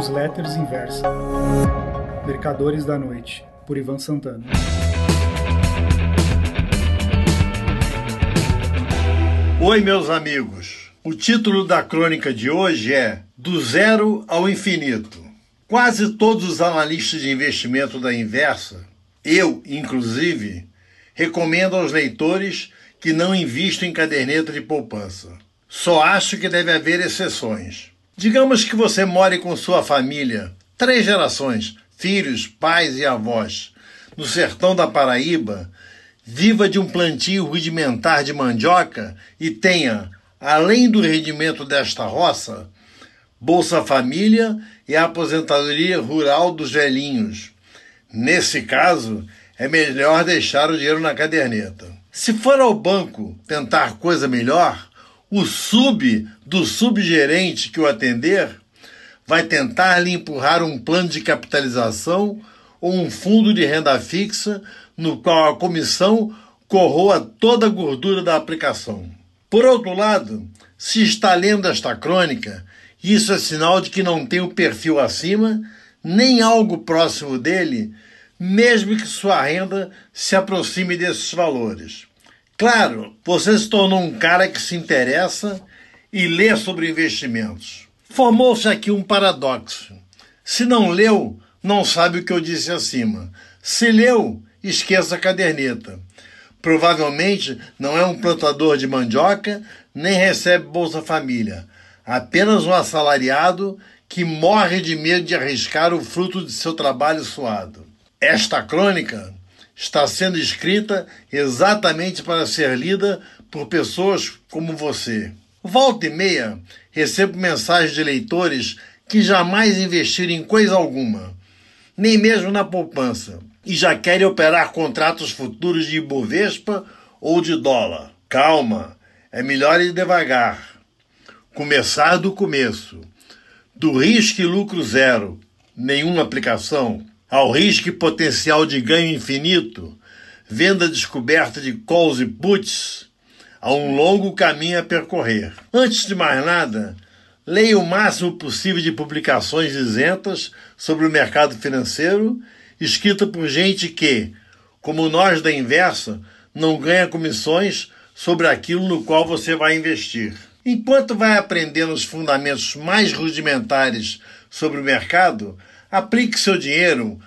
Newsletters Inversa. Mercadores da Noite, por Ivan Santana. Oi, meus amigos. O título da crônica de hoje é Do Zero ao Infinito. Quase todos os analistas de investimento da Inversa, eu inclusive, recomendo aos leitores que não invistam em caderneta de poupança. Só acho que deve haver exceções. Digamos que você more com sua família, três gerações, filhos, pais e avós, no sertão da Paraíba, viva de um plantio rudimentar de mandioca e tenha, além do rendimento desta roça, Bolsa Família e a aposentadoria rural dos velhinhos. Nesse caso, é melhor deixar o dinheiro na caderneta. Se for ao banco tentar coisa melhor, o sub do subgerente que o atender vai tentar lhe empurrar um plano de capitalização ou um fundo de renda fixa no qual a comissão corroa toda a gordura da aplicação. Por outro lado, se está lendo esta crônica, isso é sinal de que não tem o perfil acima, nem algo próximo dele, mesmo que sua renda se aproxime desses valores. Claro, você se tornou um cara que se interessa e lê sobre investimentos. Formou-se aqui um paradoxo. Se não leu, não sabe o que eu disse acima. Se leu, esqueça a caderneta. Provavelmente não é um plantador de mandioca, nem recebe Bolsa Família. Apenas um assalariado que morre de medo de arriscar o fruto de seu trabalho suado. Esta crônica está sendo escrita exatamente para ser lida por pessoas como você. Volta e meia, recebo mensagens de leitores que jamais investiram em coisa alguma, nem mesmo na poupança, e já querem operar contratos futuros de Ibovespa ou de dólar. Calma, é melhor ir devagar. Começar do começo. Do risco e lucro zero, nenhuma aplicação ao risco e potencial de ganho infinito, venda descoberta de calls e puts, há um longo caminho a percorrer. Antes de mais nada, leia o máximo possível de publicações isentas sobre o mercado financeiro, escrita por gente que, como nós da inversa, não ganha comissões sobre aquilo no qual você vai investir. Enquanto vai aprendendo os fundamentos mais rudimentares sobre o mercado, Aplique seu dinheiro,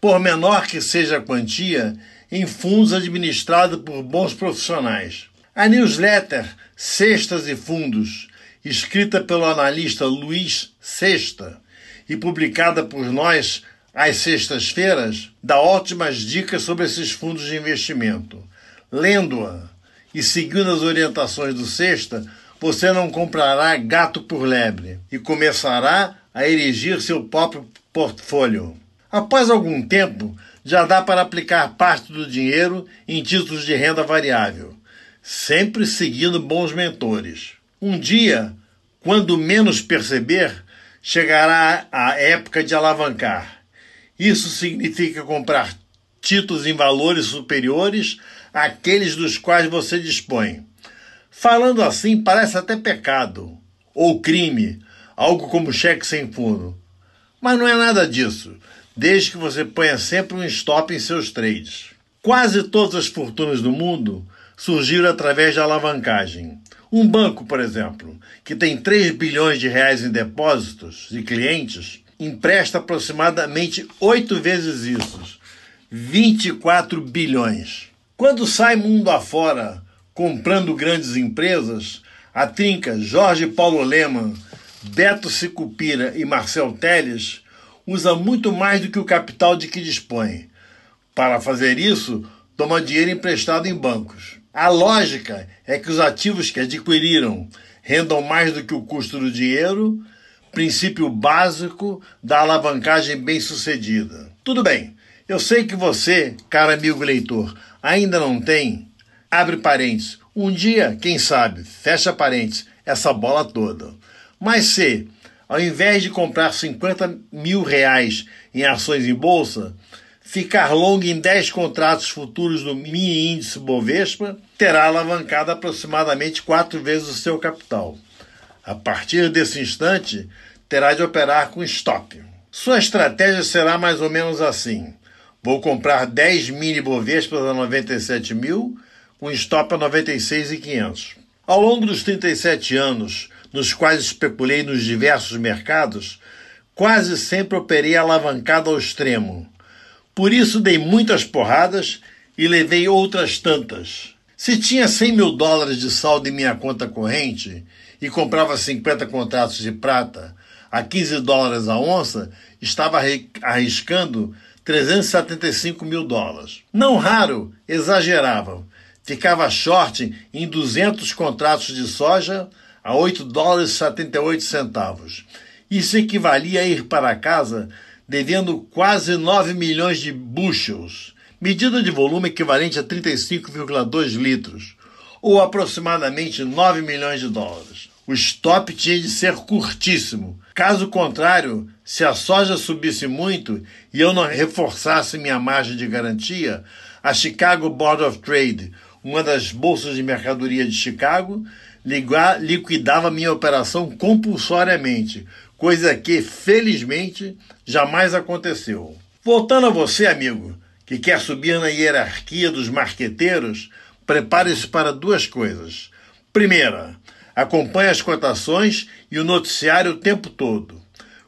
por menor que seja a quantia, em fundos administrados por bons profissionais. A newsletter Cestas e Fundos, escrita pelo analista Luiz Sexta e publicada por nós às sextas-feiras, dá ótimas dicas sobre esses fundos de investimento. Lendo-a e seguindo as orientações do Sexta, você não comprará gato por lebre e começará a erigir seu próprio portfólio. Após algum tempo, já dá para aplicar parte do dinheiro em títulos de renda variável, sempre seguindo bons mentores. Um dia, quando menos perceber, chegará a época de alavancar. Isso significa comprar títulos em valores superiores àqueles dos quais você dispõe. Falando assim, parece até pecado ou crime, algo como cheque sem fundo. Mas não é nada disso, desde que você ponha sempre um stop em seus trades. Quase todas as fortunas do mundo surgiram através de alavancagem. Um banco, por exemplo, que tem 3 bilhões de reais em depósitos de clientes, empresta aproximadamente oito vezes isso, 24 bilhões. Quando sai mundo afora comprando grandes empresas, a trinca Jorge Paulo Leman Beto Sicupira e Marcel Teles usa muito mais do que o capital de que dispõe. Para fazer isso, toma dinheiro emprestado em bancos. A lógica é que os ativos que adquiriram rendam mais do que o custo do dinheiro, princípio básico da alavancagem bem-sucedida. Tudo bem, eu sei que você, caro amigo leitor, ainda não tem, abre parênteses, um dia, quem sabe, fecha parênteses, essa bola toda. Mas se, ao invés de comprar 50 mil reais em ações em bolsa, ficar longo em 10 contratos futuros do mini índice Bovespa, terá alavancado aproximadamente quatro vezes o seu capital. A partir desse instante, terá de operar com stop. Sua estratégia será mais ou menos assim: vou comprar 10 mini Bovespas a 97 mil, com stop a 96,500. Ao longo dos 37 anos, nos quais especulei nos diversos mercados, quase sempre operei alavancado ao extremo. Por isso dei muitas porradas e levei outras tantas. Se tinha 100 mil dólares de saldo em minha conta corrente e comprava 50 contratos de prata a 15 dólares a onça, estava arriscando 375 mil dólares. Não raro, exageravam. Ficava short em 200 contratos de soja a 8 dólares e 78 centavos. Isso equivalia a ir para casa devendo quase 9 milhões de bushels, medida de volume equivalente a 35,2 litros, ou aproximadamente 9 milhões de dólares. O stop tinha de ser curtíssimo. Caso contrário, se a soja subisse muito e eu não reforçasse minha margem de garantia, a Chicago Board of Trade, uma das bolsas de mercadoria de Chicago, liquidava minha operação compulsoriamente, coisa que, felizmente, jamais aconteceu. Voltando a você, amigo, que quer subir na hierarquia dos marqueteiros, prepare-se para duas coisas. Primeira, acompanhe as cotações e o noticiário o tempo todo.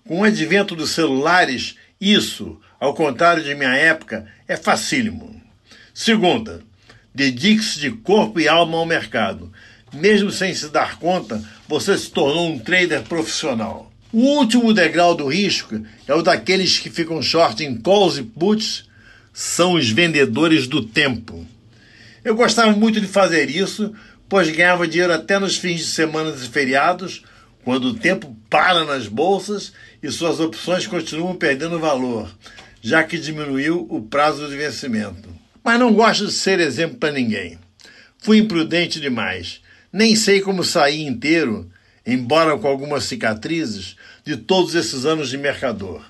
Com o advento dos celulares, isso, ao contrário de minha época, é facílimo. Segunda, dedique-se de corpo e alma ao mercado mesmo sem se dar conta, você se tornou um trader profissional. O último degrau do risco é o daqueles que ficam short em calls e puts, são os vendedores do tempo. Eu gostava muito de fazer isso, pois ganhava dinheiro até nos fins de semana e feriados, quando o tempo para nas bolsas e suas opções continuam perdendo valor, já que diminuiu o prazo de vencimento. Mas não gosto de ser exemplo para ninguém. Fui imprudente demais nem sei como saí inteiro, embora com algumas cicatrizes, de todos esses anos de mercador.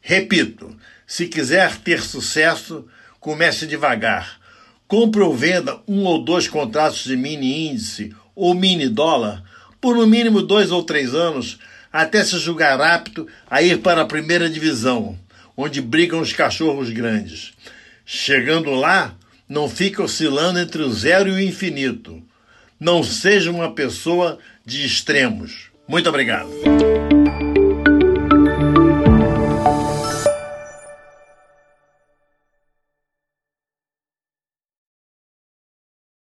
Repito, se quiser ter sucesso, comece devagar. Compre ou venda um ou dois contratos de mini índice ou mini dólar por no mínimo dois ou três anos, até se julgar apto a ir para a primeira divisão, onde brigam os cachorros grandes. Chegando lá, não fica oscilando entre o zero e o infinito. Não seja uma pessoa de extremos. Muito obrigado.